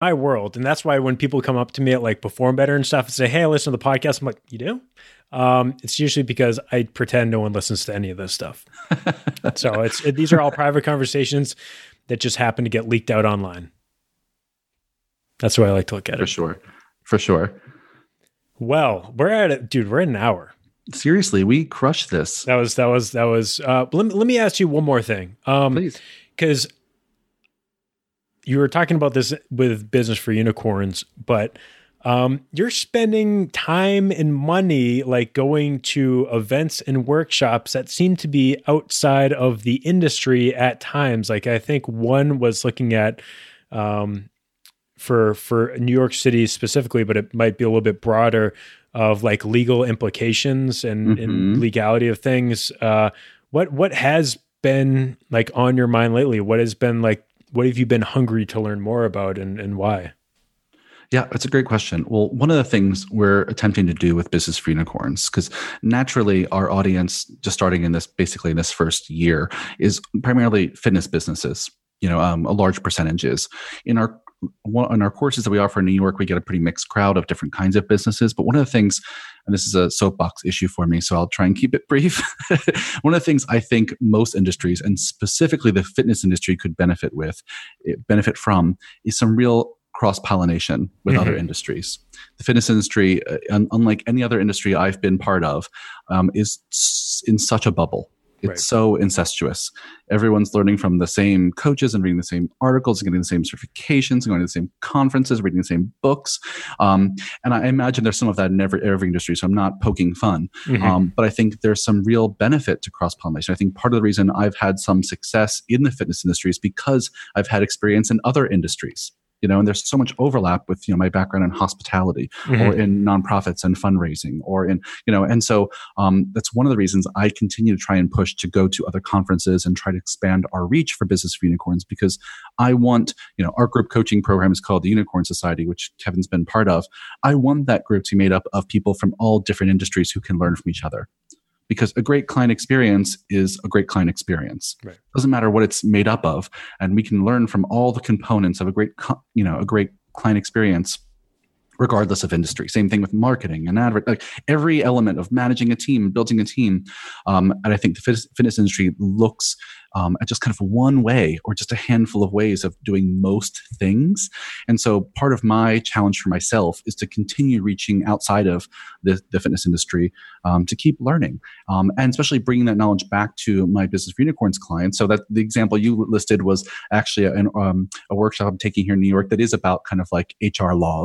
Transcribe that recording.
my world. And that's why when people come up to me at like Perform Better and stuff and say, Hey, I listen to the podcast, I'm like, You do? Um, it's usually because I pretend no one listens to any of this stuff. so it's it, these are all private conversations that just happen to get leaked out online. That's the way I like to look at For it. For sure. For sure. Well, we're at it, dude. We're at an hour. Seriously, we crushed this. That was that was that was. Uh, let me let me ask you one more thing. Um, Please. because you were talking about this with business for unicorns, but um, you're spending time and money like going to events and workshops that seem to be outside of the industry at times. Like I think one was looking at um, for for New York City specifically, but it might be a little bit broader of like legal implications and, and Mhm. legality of things. Uh, what what has been like on your mind lately? What has been like? What have you been hungry to learn more about, and and why? Yeah, that's a great question. Well, one of the things we're attempting to do with Business for Unicorns, because naturally our audience, just starting in this, basically in this first year, is primarily fitness businesses. You know, um, a large percentage is in our in our courses that we offer in New York, we get a pretty mixed crowd of different kinds of businesses. But one of the things, and this is a soapbox issue for me, so I'll try and keep it brief. one of the things I think most industries, and specifically the fitness industry, could benefit with, eh, benefit from, is some real cross pollination with other Mhm. industries. The fitness industry, uh, un- unlike any other industry I've been part of, um, is s- in such a bubble. It's Right. so incestuous. Everyone's learning from the same coaches and reading the same articles and getting the same certifications and going to the same conferences, reading the same books. Um, and I imagine there's some of that in every, every industry. So I'm not poking fun. Mhm. Um, but I think there's some real benefit to cross pollination. I think part of the reason I've had some success in the fitness industry is because I've had experience in other industries. You know, and there's so much overlap with you know my background in hospitality Mhm. or in nonprofits and fundraising or in you know, and so um, that's one of the reasons I continue to try and push to go to other conferences and try to expand our reach for business for unicorns because I want you know our group coaching program is called the Unicorn Society, which Kevin's been part of. I want that group to be made up of people from all different industries who can learn from each other. Because a great client experience is a great client experience. Right. Doesn't matter what it's made up of, and we can learn from all the components of a great, you know, a great client experience, regardless of industry. Same thing with marketing and advert, like every element of managing a team, building a team. Um, and I think the fitness, industry looks um, at just kind of one way or just a handful of ways of doing most things. And so part of my challenge for myself is to continue reaching outside of the, the fitness industry um, to keep learning um, and especially bringing that knowledge back to my business for unicorns clients. So that the example you listed was actually an, um, a workshop I'm taking here in New York that is about kind of like HR law